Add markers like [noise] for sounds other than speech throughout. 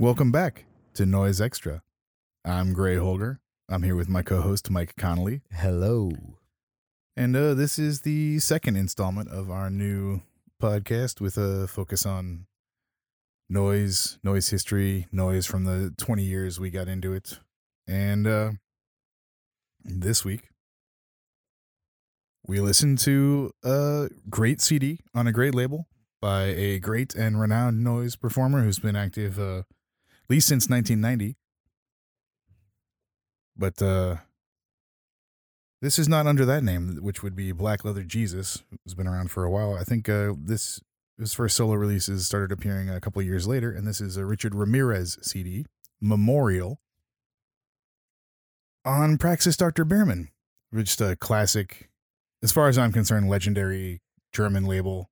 Welcome back to Noise Extra. I'm Gray Holger. I'm here with my co-host Mike Connolly, Hello. and uh, this is the second installment of our new podcast with a focus on noise, noise history, noise from the 20 years we got into it, and uh, this week we listened to a great CD on a great label by a great and renowned noise performer who's been active uh, least since 1990. But uh, this is not under that name, which would be Black Leather Jesus, who's been around for a while. I think uh, this his first solo releases started appearing a couple years later, and this is a Richard Ramirez CD, Memorial, on Praxis Dr. Bearmann, just a classic, as far as I'm concerned, legendary German label.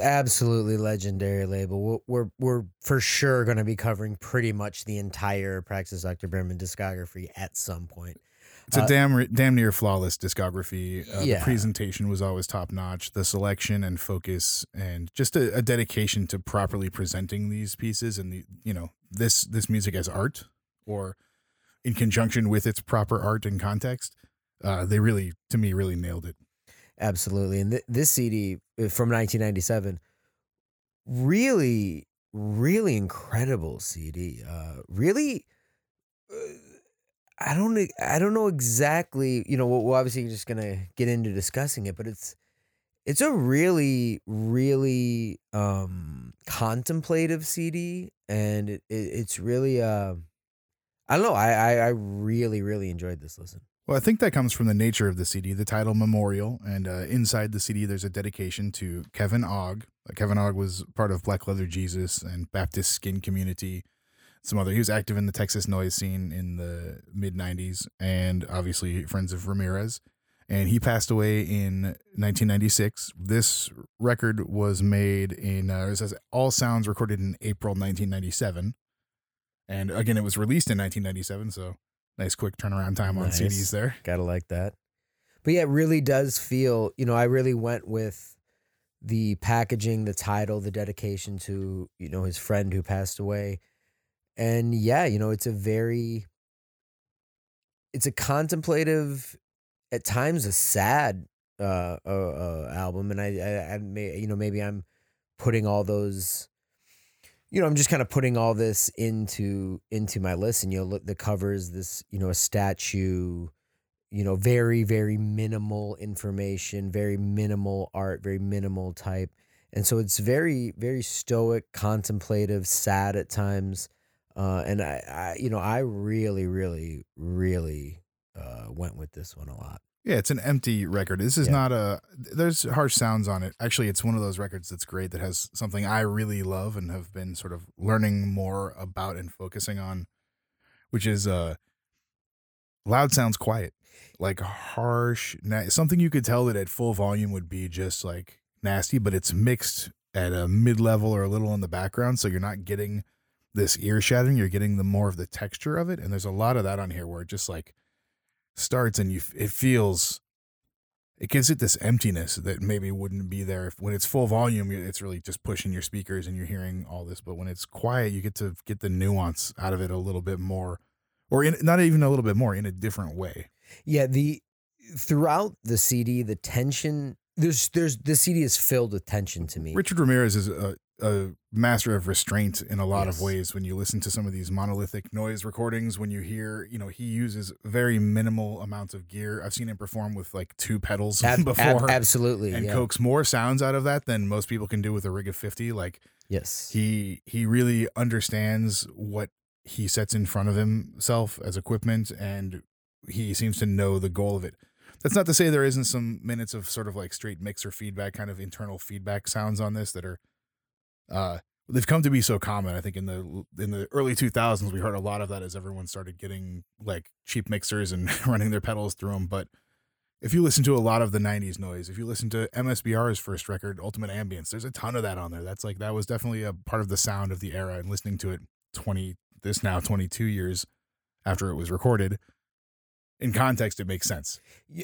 Absolutely legendary label. We're we're, we're for sure going to be covering pretty much the entire Praxis Dr. Bearmann discography at some point. It's a Uh, damn damn near flawless discography. Uh, The presentation was always top notch. The selection and focus, and just a, a dedication to properly presenting these pieces and the you know this this music as art or in conjunction with its proper art and context. Uh, they really, to me, really nailed it. Absolutely. And th- this CD uh, from 1997 really really incredible CD. Uh really uh, I don't I don't know exactly, you know, we're obviously just to get into discussing it, but it's it's a really really um contemplative CD and it, it it's really uh I don't know, I, I I really really enjoyed this listen. Well, I think that comes from the nature of the CD, the title Memorial, and uh, inside the CD there's a dedication to Kevin Ogg. Kevin Ogg was part of Black Leather Jesus and Baptist Skin Community. Some other, he was active in the Texas noise scene in the mid '90s, and obviously friends of Ramirez. And he passed away in 1996. This record was made in, uh, it says all sounds recorded in April 1997. And again, it was released in 1997, so nice quick turnaround time on Nice. CDs there. Gotta like that. But yeah, it really does feel, you know, I really went with the packaging, the title, the dedication to, you know, his friend who passed away. And yeah, you know, it's a very it's a contemplative, at times a sad uh, uh, uh album. And I, I I may you know, maybe I'm putting all those you know, I'm just kind of putting all this into into my list, and you know, look, the covers this, you know, a statue, you know, very very minimal information, very minimal art, very minimal type, and so it's very very stoic, contemplative, sad at times, uh, and I, I, you know, I really really really uh, went with this one a lot. Yeah, it's an empty record. This is Yeah. not a. There's harsh sounds on it. Actually, it's one of those records that's great that has something I really love and have been sort of learning more about and focusing on, which is uh, loud sounds quiet, like harsh. Na- something you could tell that at full volume would be just like nasty, but it's mixed at a mid level or a little in the background, so you're not getting this ear shattering. You're getting the more of the texture of it, and there's a lot of that on here where it just like starts and you it feels it gives it this emptiness that maybe wouldn't be there if when it's full volume it's really just pushing your speakers and you're hearing all this but when it's quiet you get to get the nuance out of it a little bit more or in not even a little bit more in a different way Yeah, the throughout the CD, the tension there's there's the CD is filled with tension to me. richard ramirez is a, a master of restraint in a lot of ways when you listen to some of these monolithic noise recordings when you hear you know he uses very minimal amounts of gear i've seen him perform with like two pedals Ab- [laughs] ab- before absolutely. and yeah. coax more sounds out of that than most people can do with a rig of 50 like Yes. he he really understands what he sets in front of himself as equipment and he seems to know the goal of it that's not to say there isn't some minutes of sort of like straight mixer feedback kind of internal feedback sounds on this that are uh they've come to be so common i think in the in the early 2000s we heard a lot of that as everyone started getting like cheap mixers and [laughs] running their pedals through them but if you listen to a lot of the 90s noise if you listen to msbr's first record ultimate ambience there's a ton of that on there that's like that was definitely a part of the sound of the era and listening to it 20 this now 22 years after it was recorded in context it makes sense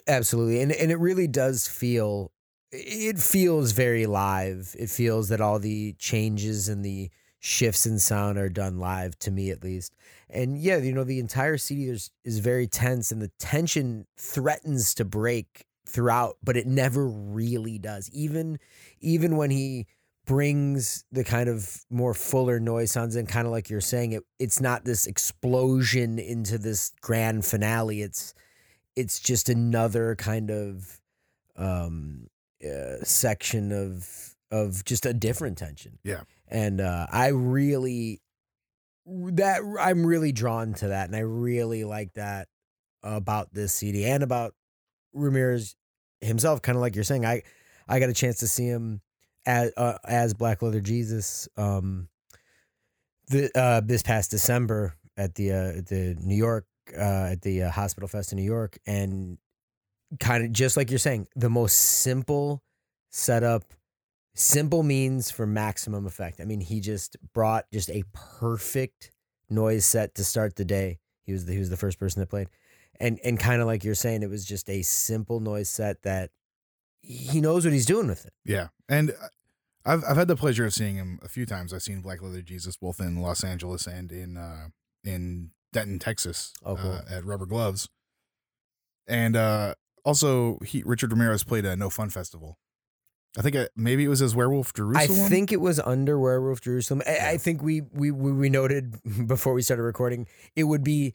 Absolutely. And and it really does feel it feels very live. It feels that all the changes and the shifts in sound are done live to me at least. And yeah, you know, the entire CD is, is very tense and the tension threatens to break throughout, but it never really does. Even even when he brings the kind of more fuller noise sounds in, kind of like you're saying, it it's not this explosion into this grand finale. It's it's just another kind of um uh, section of of just a different tension. Yeah. And uh I really that I'm really drawn to that and I really like that about this CD and about Ramirez himself kind of like you're saying I I got a chance to see him as uh, as Black Leather Jesus um the uh this past December at the uh the New York uh at the uh, Hospital Fest in New York and kind of just like you're saying the most simple setup simple means for maximum effect. I mean, he just brought just a perfect noise set to start the day. He was the, he was the first person that played. And and kind of like you're saying it was just a simple noise set that he knows what he's doing with it. Yeah, and uh, I've I've had the pleasure of seeing him a few times. I've seen Black Leather Jesus both in Los Angeles and in uh, in Denton, Texas, Oh, cool. uh, at Rubber Gloves, and uh, also he Richard Ramirez played a No Fun Festival. I think uh maybe it was his Werewolf Jerusalem. I think it was under Werewolf Jerusalem. I, I think we, we we we noted [laughs] before we started recording it would be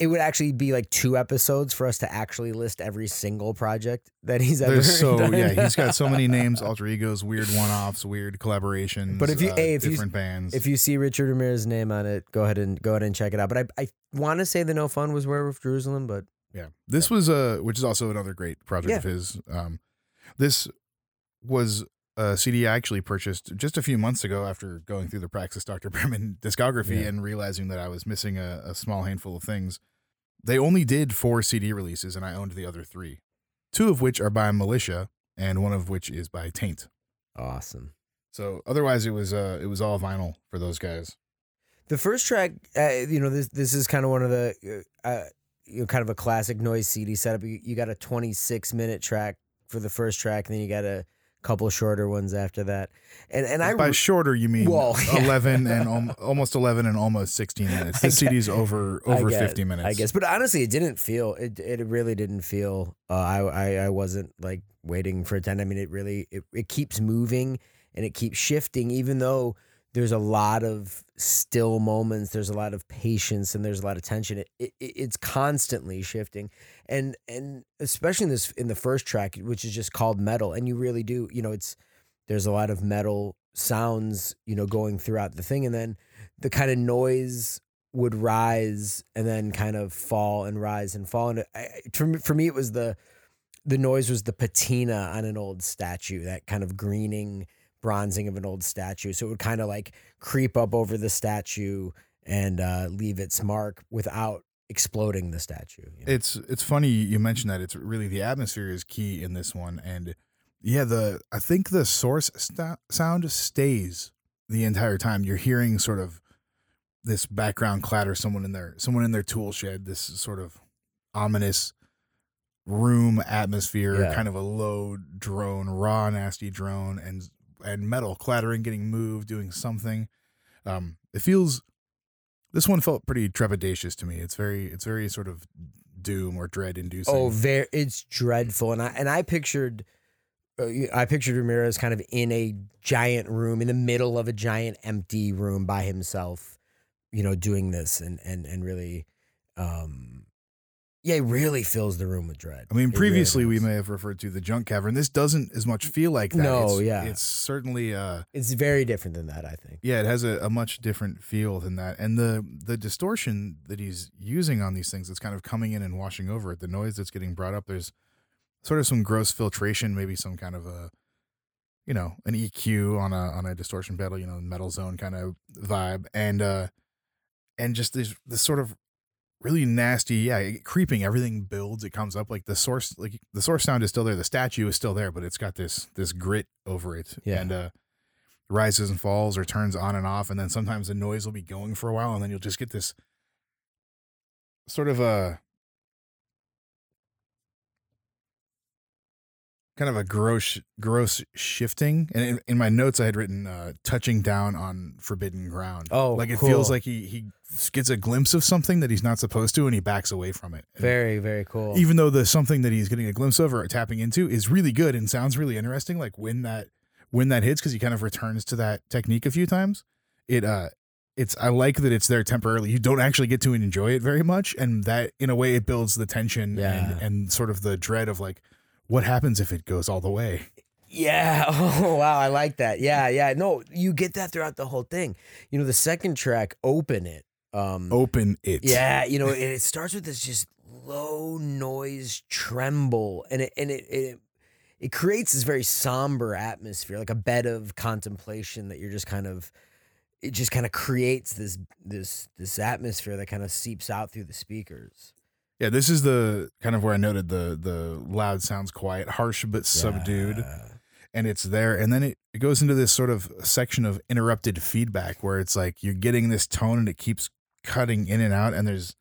it would actually be like two episodes for us to actually list every single project that he's ever There's [laughs] so done. yeah, he's got so many names, [laughs] alter egos, weird one-offs, weird collaborations. But if you- uh, hey, if you- different bands, If you see Richard Ramirez's name on it, go ahead and go ahead and check it out. But I I want to say the No Fun was Werewolf Jerusalem, but Yeah. This was a, which is also another great project Yeah. of his. Um this was a CD I actually purchased just a few months ago after going through the Praxis [laughs] Dr. Bearmann discography Yeah. and realizing that I was missing a, a small handful of things. They only did four CD releases and I owned the other three. Two of which are by Militia and one of which is by Taint. awesome. So otherwise it was uh it was all vinyl for those guys. The first track, uh, you know, this this is kind of one of the uh, uh, you know, kind of a classic noise CD setup. You, you got a 26 minute track for the first track, and then you got a couple shorter ones after that. And and I by shorter you mean Well, [laughs] yeah. 11 and al- almost 11 and almost 16 minutes. [laughs] The CD's over over get- 50 minutes. I guess, but honestly, it didn't feel it. It really didn't feel. Uh, I, I I wasn't like waiting for to end. I mean, it really it, it keeps moving and it keeps shifting, even though there's a lot of still moments. There's a lot of patience and there's a lot of tension. It, it it's constantly shifting, and and especially in this in the first track, which is just called metal, and you really do. You know, it's there's a lot of metal sounds. You know, going throughout the thing, and then the kind of noise would rise and then kind of fall and rise and fall. And I, I- for me, for me, it was the the noise was the patina on an old statue, that kind of greening, bronzing of an old statue. So it would kind of like creep up over the statue and uh, leave its mark without exploding the statue. you know? It's it's funny you mentioned that. It's really the atmosphere is key in this one, and yeah, the I think the source sta- sound stays the entire time. You're hearing sort of this background clatter, someone in their someone in their tool shed. This sort of ominous room atmosphere, Yeah. kind of a low drone, raw, nasty drone, and and metal clattering, getting moved, doing something. Um, it feels. This one felt pretty trepidatious to me. It's very, it's very sort of doom or dread inducing. Oh, very it's dreadful. And I and I pictured uh, I pictured Ramirez kind of in a giant room in the middle of a giant empty room by himself, you know, doing this and and and really um yeah, it really fills the room with dread. I mean, It really previously we does. may have referred to the junk cavern. This doesn't as much feel like that. No, It's- yeah. it's certainly uh, It's very different than that, I think. yeah, it has a, a much different feel than that, and the the distortion that he's using on these things that's kind of coming in and washing over it. The noise that's getting brought up. There's sort of some gross filtration, maybe some kind of a, you know, an EQ on a on a distortion pedal, you know, metal zone kind of vibe, and uh, and just this this sort of really nasty, yeah, creeping. Everything builds. It comes up like the source, like the source sound is still there. The statue is still there, but it's got this this grit over it, Yeah. and uh, rises and falls or turns on and off, and then sometimes the noise will be going for a while, and then you'll just get this sort of a kind of a gross gross shifting. And in, in my notes i had written uh touching down on forbidden ground. Oh, like it feels like he he gets a glimpse of something that he's not supposed to and he backs away from it. And Very, very cool. even though the something that he's getting a glimpse of or tapping into is really good and sounds really interesting like when that when that hits because he kind of returns to that technique a few times it uh it's i like that it's there temporarily. You don't actually get to enjoy it very much and that in a way it builds the tension Yeah. and and sort of the dread of like what happens if it goes all the way Yeah. [laughs] Oh wow, I like that. Yeah, yeah. No, you get that throughout the whole thing. You know, the second track, "Open It." Um, open it yeah, [laughs] you know, it, starts with this just low noise tremble, and it and it, it it creates this very somber atmosphere, like a bed of contemplation that you're just kind of. It just kind of creates this this this atmosphere that kind of seeps out through the speakers. Yeah this is the kind of where i noted the the loud sounds quiet harsh but subdued. Yeah. and it's there. And then it, it goes into this sort of section of interrupted feedback where it's like you're getting this tone and it keeps cutting in and out and there's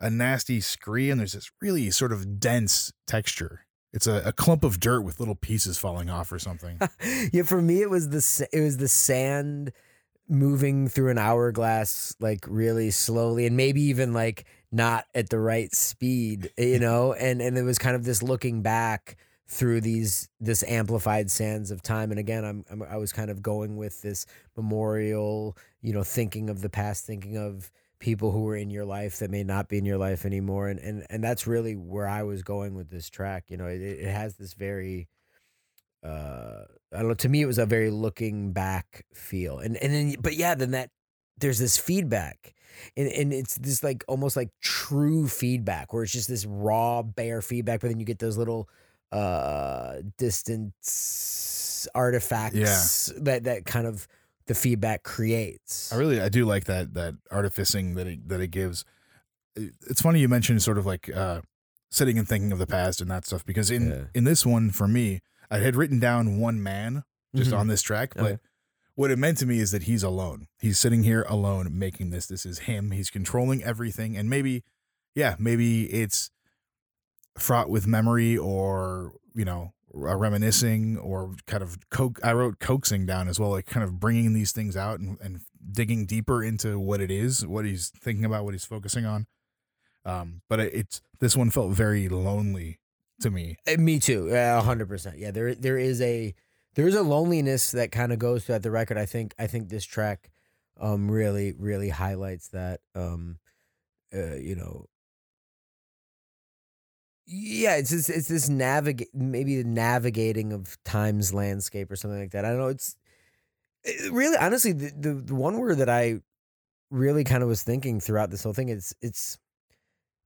a nasty scree and there's this really sort of dense texture. It's a, a clump of dirt with little pieces falling off or something. [laughs] Yeah, for me it was the it was the sand moving through an hourglass like really slowly and maybe even like not at the right speed, you know, and and it was kind of this looking back through these this amplified sands of time and again I'm, I'm I was kind of going with this memorial, you know, thinking of the past, thinking of people who were in your life that may not be in your life anymore and and and that's really where I was going with this track, you know, it, it has this very uh I don't know. To me, it was a very looking back feel, and and then, but yeah, then that there's this feedback, and and it's this like almost like true feedback where it's just this raw, bare feedback, but then you get those little uh distance artifacts yeah. that that kind of the feedback creates. i really i do like that that artificing that it that it gives it's funny you mentioned sort of like uh sitting and thinking of the past and that stuff because in Yeah. in this one for me i had written down one man just Mhm. on this track. But Okay. What it meant to me is that he's alone. He's sitting here alone making this. This is him. He's controlling everything. And maybe, yeah, maybe it's fraught with memory or, you know, reminiscing or kind of coax. I wrote coaxing down as well, like kind of bringing these things out and, and digging deeper into what it is, what he's thinking about, what he's focusing on. Um, but it's this one felt very lonely to me. Uh, Me too. A hundred percent. Yeah, there there is a there is a loneliness that kind of goes throughout the record. I think I think this track um really really highlights that. Um uh, you know yeah, it's it's this navigate maybe the navigating of time's landscape or something like that. I don't know. It's it really honestly the, the the one word that I really kind of was thinking throughout this whole thing. It's it's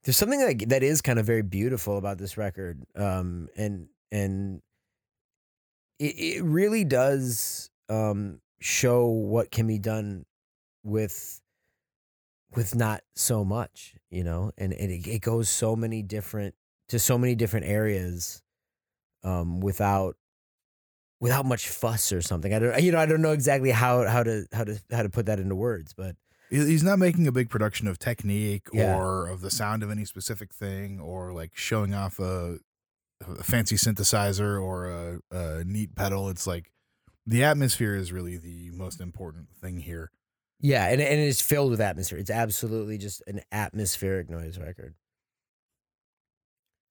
there's something like that is kind of very beautiful about this record, um, and and it it really does um show what can be done with with not so much, you know, and, and it, it goes so many different to so many different areas, um, without without much fuss or something. I don't, you know, I don't know exactly how how to how to how to put that into words, but He's not making a big production of technique Yeah. or of the sound of any specific thing or like showing off a, a fancy synthesizer or a, a neat pedal. It's like the atmosphere is really the most important thing here. Yeah, and and it's filled with atmosphere. It's absolutely just an atmospheric noise record.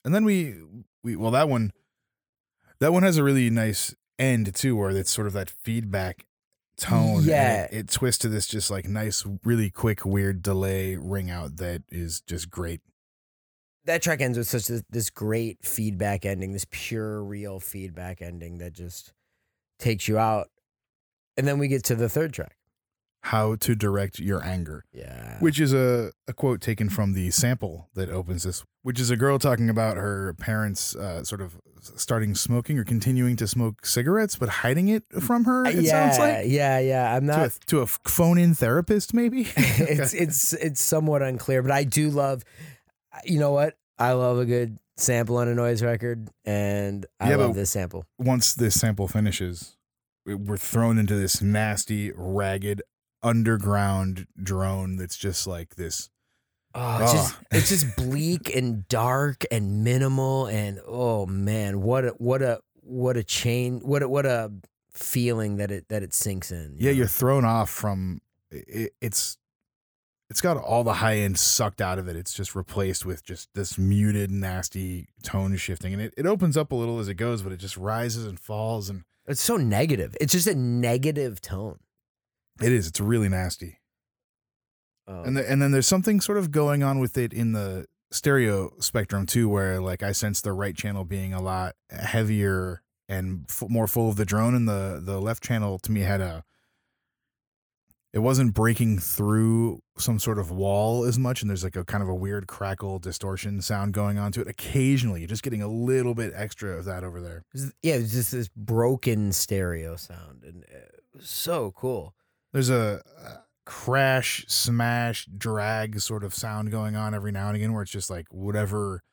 And then we we well that one that one has a really nice end too where it's sort of that feedback tone. Yeah. it, it twists to this just like nice, really quick, weird delay ring out that is just great. That track ends with such this, this great feedback ending, this pure, real feedback ending that just takes you out. And then we get to the third track. How to direct your anger. Yeah. which is a, a quote taken from the sample that opens this, which is a girl talking about her parents uh, sort of starting smoking or continuing to smoke cigarettes, but hiding it from her. It yeah, sounds like yeah, yeah. I'm to a, not. to a phone in therapist, maybe. [laughs] it's [laughs] it's it's somewhat unclear, but I do love. You know what? I love a good sample on a noise record, and I Yeah, love this sample. Once this sample finishes, we- we're thrown into this nasty, ragged, underground drone that's just like this. Oh, it's just Oh. it's just [laughs] bleak and dark and minimal and oh man, what a what a what a chain what a, what a feeling that it that it sinks in. you Yeah, know? you're thrown off from it, it's it's got all the high end sucked out of it. It's just replaced with just this muted, nasty tone shifting. And it, it opens up a little as it goes, but it just rises and falls and it's so negative. It's just a negative tone. it is. It's really nasty. Um, And the, and then there's something sort of going on with it in the stereo spectrum too, where like I sense the right channel being a lot heavier and f- more full of the drone, and the the left channel to me had a. It wasn't breaking through some sort of wall as much, and there's like a kind of a weird crackle distortion sound going on to it. Occasionally, you're just getting a little bit extra of that over there. Yeah, it's just this broken stereo sound, and uh, so cool. There's a, a crash, smash, drag sort of sound going on every now and again, where it's just like whatever.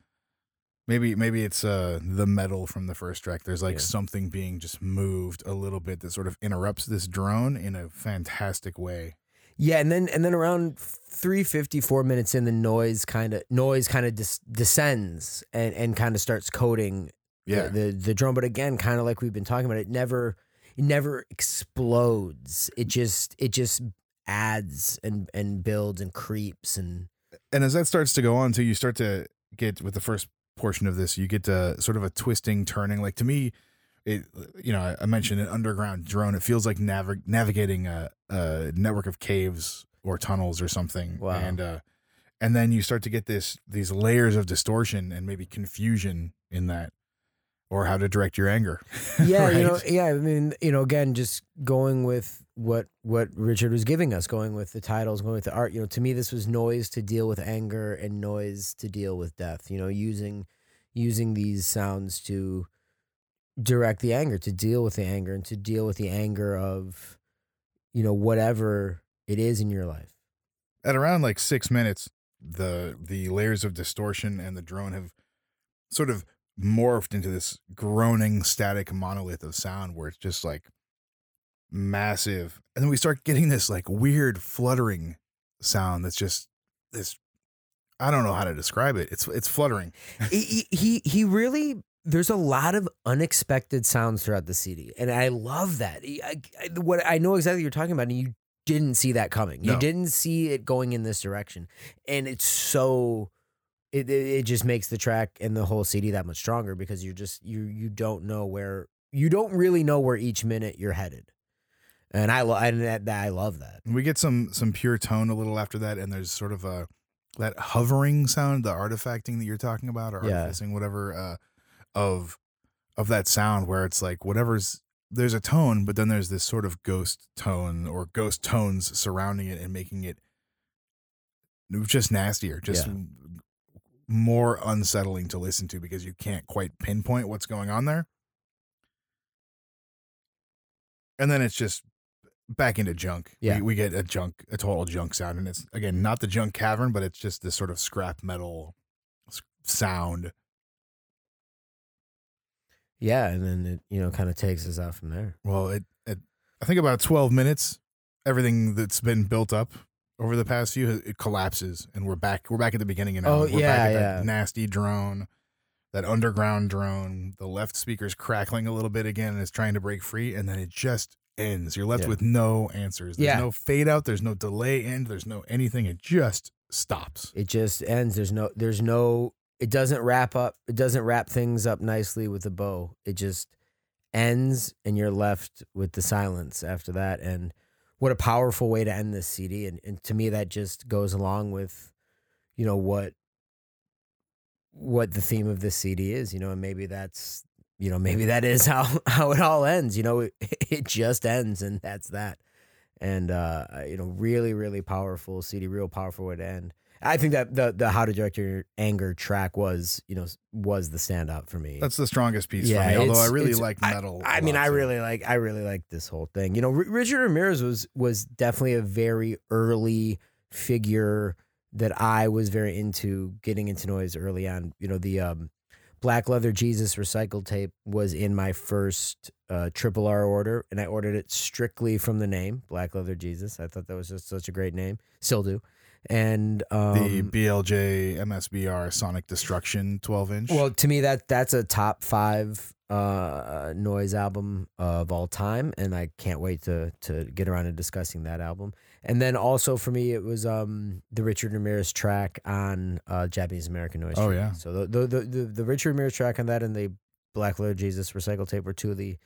Maybe maybe it's uh the metal from the first track. There's like Yeah. something being just moved a little bit that sort of interrupts this drone in a fantastic way. Yeah, and then and then around three fifty four minutes in, the noise kind of noise kind of des- descends and and kind of starts coating Yeah, the, the the drone. But again, kind of like we've been talking about, it never it never explodes. It just it just adds and and builds and creeps and and as that starts to go on too, you start to get with the first portion of this, you get to sort of a twisting, turning. Like to me, it you know I, I mentioned an underground drone. It feels like nav- navigating a, a network of caves or tunnels or something. Wow. And uh, and then you start to get this these layers of distortion and maybe confusion in that, or how to direct your anger. [laughs] yeah, you know, yeah. I mean, you know, again, just going with what what Richard was giving us, going with the titles, going with the art. You know, to me, this was noise to deal with anger and noise to deal with death. You know, using using these sounds to direct the anger, to deal with the anger, and to deal with the anger of, you know, whatever it is in your life. at around like six minutes, the the layers of distortion and the drone have sort of morphed into this groaning static monolith of sound where it's just like massive. And then we start getting this like weird fluttering sound that's just this I don't know how to describe it. It's it's fluttering. he, he he really there's a lot of unexpected sounds throughout the CD, and I love that. I, I- what I know exactly what you're talking about, and you didn't see that coming. You didn't see it going in this direction, and it's so. It, it it just makes the track and the whole CD that much stronger because you're just you you don't know where you don't really know where each minute you're headed, and I lo- and that, that I love that. We get some some pure tone a little after that, and there's sort of a that hovering sound, the artifacting that you're talking about, or Yeah. artificing, whatever, uh, of of that sound where it's like whatever's there's a tone, but then there's this sort of ghost tone or ghost tones surrounding it and making it just nastier, just Yeah. more unsettling to listen to because you can't quite pinpoint what's going on there. And then it's just back into junk. Yeah. We, we get a junk, a total junk sound. And it's, again, not the junk cavern, but it's just this sort of scrap metal sound. Yeah, and then it you know kind of takes us out from there. Well, it, it, I think about 12 minutes, everything that's been built up over the past few, it collapses and we're back, we're back at the beginning. And Oh, we're yeah, back at yeah. that nasty drone, that underground drone. The left speaker's crackling a little bit again and it's trying to break free. And then it just ends. You're left Yeah. with no answers. There's Yeah. no fade out. There's no delay end. There's no anything. It just stops. it just ends there's no there's no it doesn't wrap up it doesn't wrap things up nicely with a bow it just ends and you're left with the silence after that and what a powerful way to end this cd and, and to me that just goes along with you know what what the theme of this cd is you know and maybe that's you know maybe that is [laughs] how how it all ends you know it, it just ends and that's that and uh you know really really powerful cd real powerful way to end i think that the the how to direct your anger track was you know was the standout for me That's the strongest piece Yeah, for me. Although I really like metal. I mean, I really like I really like this whole thing. You know, R- Richard Ramirez was was definitely a very early figure that I was very into getting into noise early on. You know, the um, Black Leather Jesus recycled tape was in my first uh, triple R order, and I ordered it strictly from the name Black Leather Jesus. I thought that was just such a great name. Still do. And um, the BLJ MSBR Sonic Destruction 12 inch. well, to me that that's a top five uh noise album of all time, and I can't wait to to get around to discussing that album. And then also for me, it was um the Richard Ramirez track on uh Japanese American Noise. Oh, yeah. So the the, the the the Richard Ramirez track on that and the Black Leather Jesus recycle tape were two of the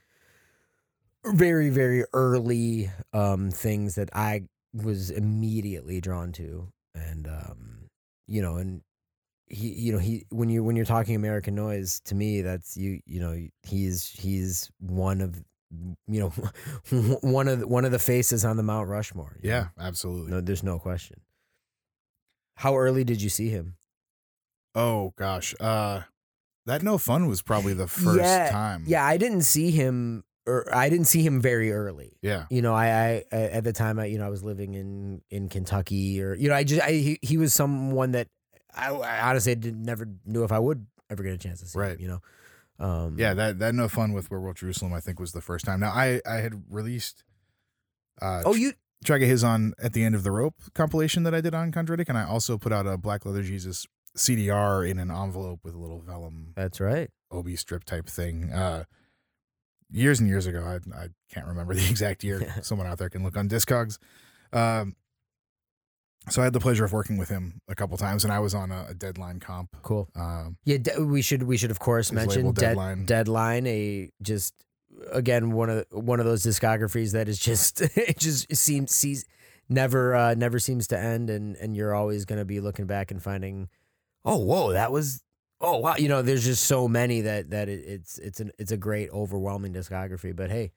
very very early um things that I was immediately drawn to, and um you know and he you know he when you when you're talking American noise to me that's you you know he's he's one of you know [laughs] one of the, one of the faces on the Mount Rushmore. yeah, know? absolutely. no, there's no question. How early did you see him? Oh gosh. Uh that no fun was probably the first Yeah, time. Yeah, I didn't see him or I didn't see him very early. Yeah. You know, I, I I- at the time I you know I was living in in Kentucky or you know I just I he, he was someone that I, I honestly did, never knew if I would ever get a chance to see Right. him, you know. Um Yeah, that that no fun with Werewolf Jerusalem I think was the first time. Now I I had released uh Oh, you track of his on at the end of the rope compilation that I did on Chondritic and I also put out a Black Leather Jesus CDR in an envelope with a little vellum That's right. OB strip type thing. Uh years and years ago. I I can't remember [laughs] the exact year. Someone out there can look on Discogs. Um so I had the pleasure of working with him a couple times and I was on a, a deadline comp. Cool. Um Yeah, de- we should we should of course mention Deadline. Deadline, a just again one of one of those discographies that is just [laughs] it just seems sees never uh never seems to end and and you're always going to be looking back and finding oh whoa that was oh wow you know there's just so many that that it, it's it's an it's a great overwhelming discography but hey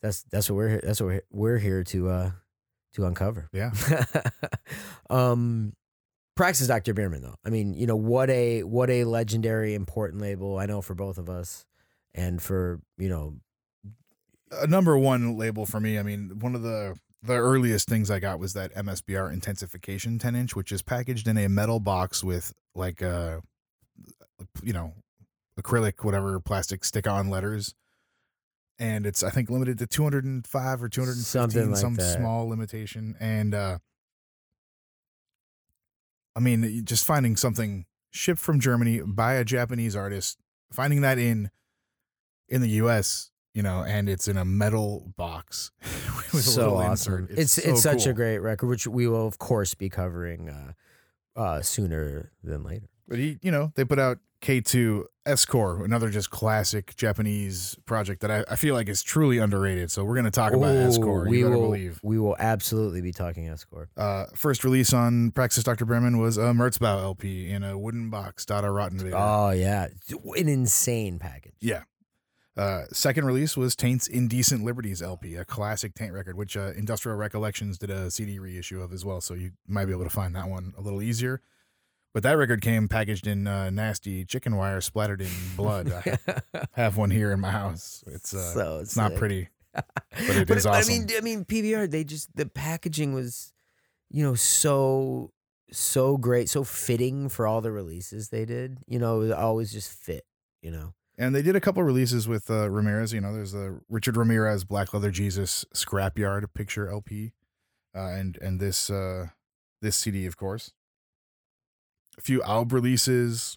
that's that's what we're here that's what we're, we're here to uh to uncover yeah. [laughs] um Praxis Dr. Bearmann though. I mean, you know, what a what a legendary important label I know for both of us and for, you know, a number one label for me. I mean, one of the the earliest things I got was that MSBR intensification 10 inch, which is packaged in a metal box with like a, you know, acrylic, whatever plastic stick on letters. And it's, I think, limited to 205 or 215, Something like some that. small limitation. And, uh, I mean, just finding something shipped from Germany by a Japanese artist, finding that in, in the US, you know, and it's in a metal box [laughs] with a so little awesome. insert. It's it's, so such a great record which we will of course be covering uh uh sooner than later. But he, you know, they put out K2 Escor, another just classic Japanese project that I, I feel like is truly underrated. So we're going to talk about Ooh, Escor. we will believe. we will absolutely be talking Escort. Uh, first release on Praxis Dr. Bearmann was a Merzbow LP in a wooden box, Dadarottenvator. Oh yeah, an insane package. Yeah. Uh, second release was Taint's Indecent Liberties LP, a classic Taint record, which uh, Industrial Recollections did a CD reissue of as well. So you might be able to find that one a little easier. But that record came packaged in uh, nasty chicken wire splattered in blood. I [laughs] have one here in my house. It's uh, so it's not sick. pretty, [laughs] but it but is but awesome. I mean, I mean, PBR. They just the packaging was, you know, so so great, so fitting for all the releases they did. You know, it always just fit. You know, And they did a couple releases with uh, Ramirez. You know, there's the Richard Ramirez Black Leather Jesus Scrapyard Picture LP, uh, and and this uh, this CD, of course. A few Alb releases.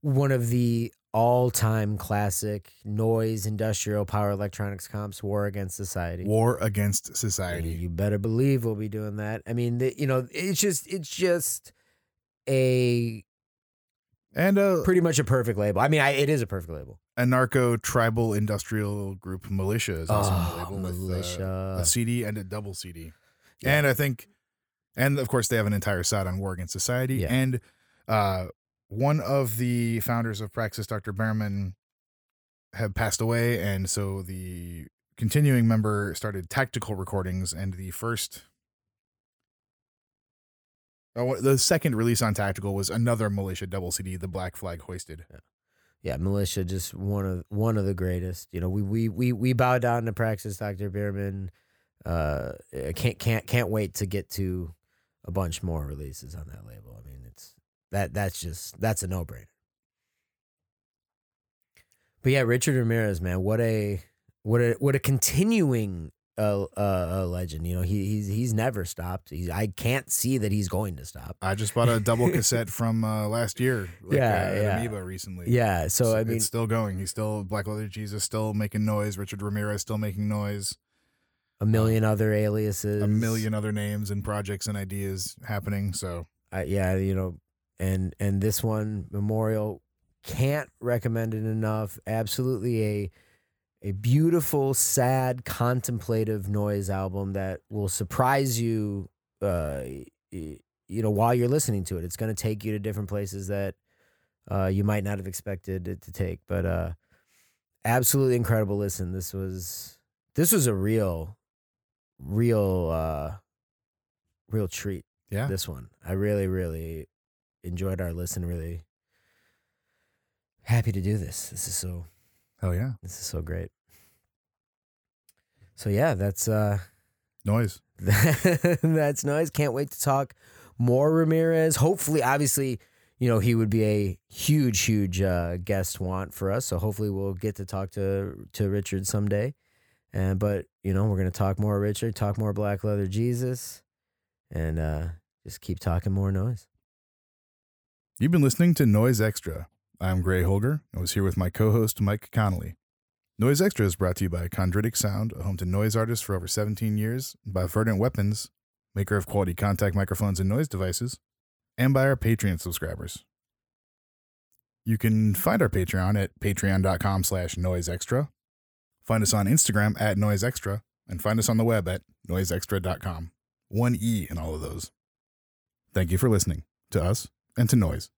one of the all-time classic noise industrial power electronics comps, War Against Society. War Against And Society. You better believe we'll be doing that. I mean, the, you know, it's just it's just a And a, pretty much a perfect label. I mean, I, it is a perfect label. a narco tribal industrial group Militia is also on the Oh, label with uh, Militia. a CD and a double CD. Yeah. And I think, and of course, they have an entire side on War Against Society. Yeah. And uh, one of the founders of Praxis, Dr. Bearmann, had passed away. And so the continuing member started tactical recordings. And the first, oh, the second release on Tactical was another Militia double CD, The Black Flag Hoisted. Yeah, Militia just one of one of the greatest. You know, we we we we bow down to Praxis, Dr. Bearmann. Uh, I can't can't can't wait to get to a bunch more releases on that label. I mean, it's that that's just that's a no brainer. But yeah, Richard Ramirez, man, what a what a what a continuing a, a, a legend. You know, he he's he's never stopped. He's, I can't see that he's going to stop. I just bought a double [laughs] cassette from uh, last year. Like, Yeah, uh, at yeah. Amoeba recently. Yeah. So I mean, it's still going. He's still Black Leather Jesus, still making noise. Richard Ramirez still making noise. A million other aliases, A million other names and projects and ideas happening. So uh, yeah, you know, and and this one Memorial can't recommend it enough. Absolutely a a beautiful, sad, contemplative noise album that will surprise you. Uh, you know, while you're listening to it, it's going to take you to different places that uh, you might not have expected it to take. But uh, absolutely incredible. Listen, this was this was a real, real, uh, real treat yeah, this one. I really, really enjoyed our listen. Really happy to do this. This is so Oh yeah, this is so great. So yeah, that's uh noise. [laughs] that's nice. Can't wait to talk more Ramirez. Hopefully, obviously, you know, he would be a huge, huge uh, guest want for us. So hopefully we'll get to talk to to Richard someday. And but you know, we're gonna talk more Richard, talk more Black Leather Jesus, and uh just keep talking more noise. You've been listening to Noise Extra. I'm Gray Holger. I was here with my co-host Mike Connolly. Noise Extra is brought to you by Chondritic Sound, a home to noise artists for over 17 years, by Verdant Weapons, maker of quality contact microphones and noise devices, and by our Patreon subscribers. You can find our Patreon at patreon.com slash noiseextra. Find us on Instagram at noiseextra, and find us on the web at noiseextra.com. One E in all of those. Thank you for listening to us and to Noise.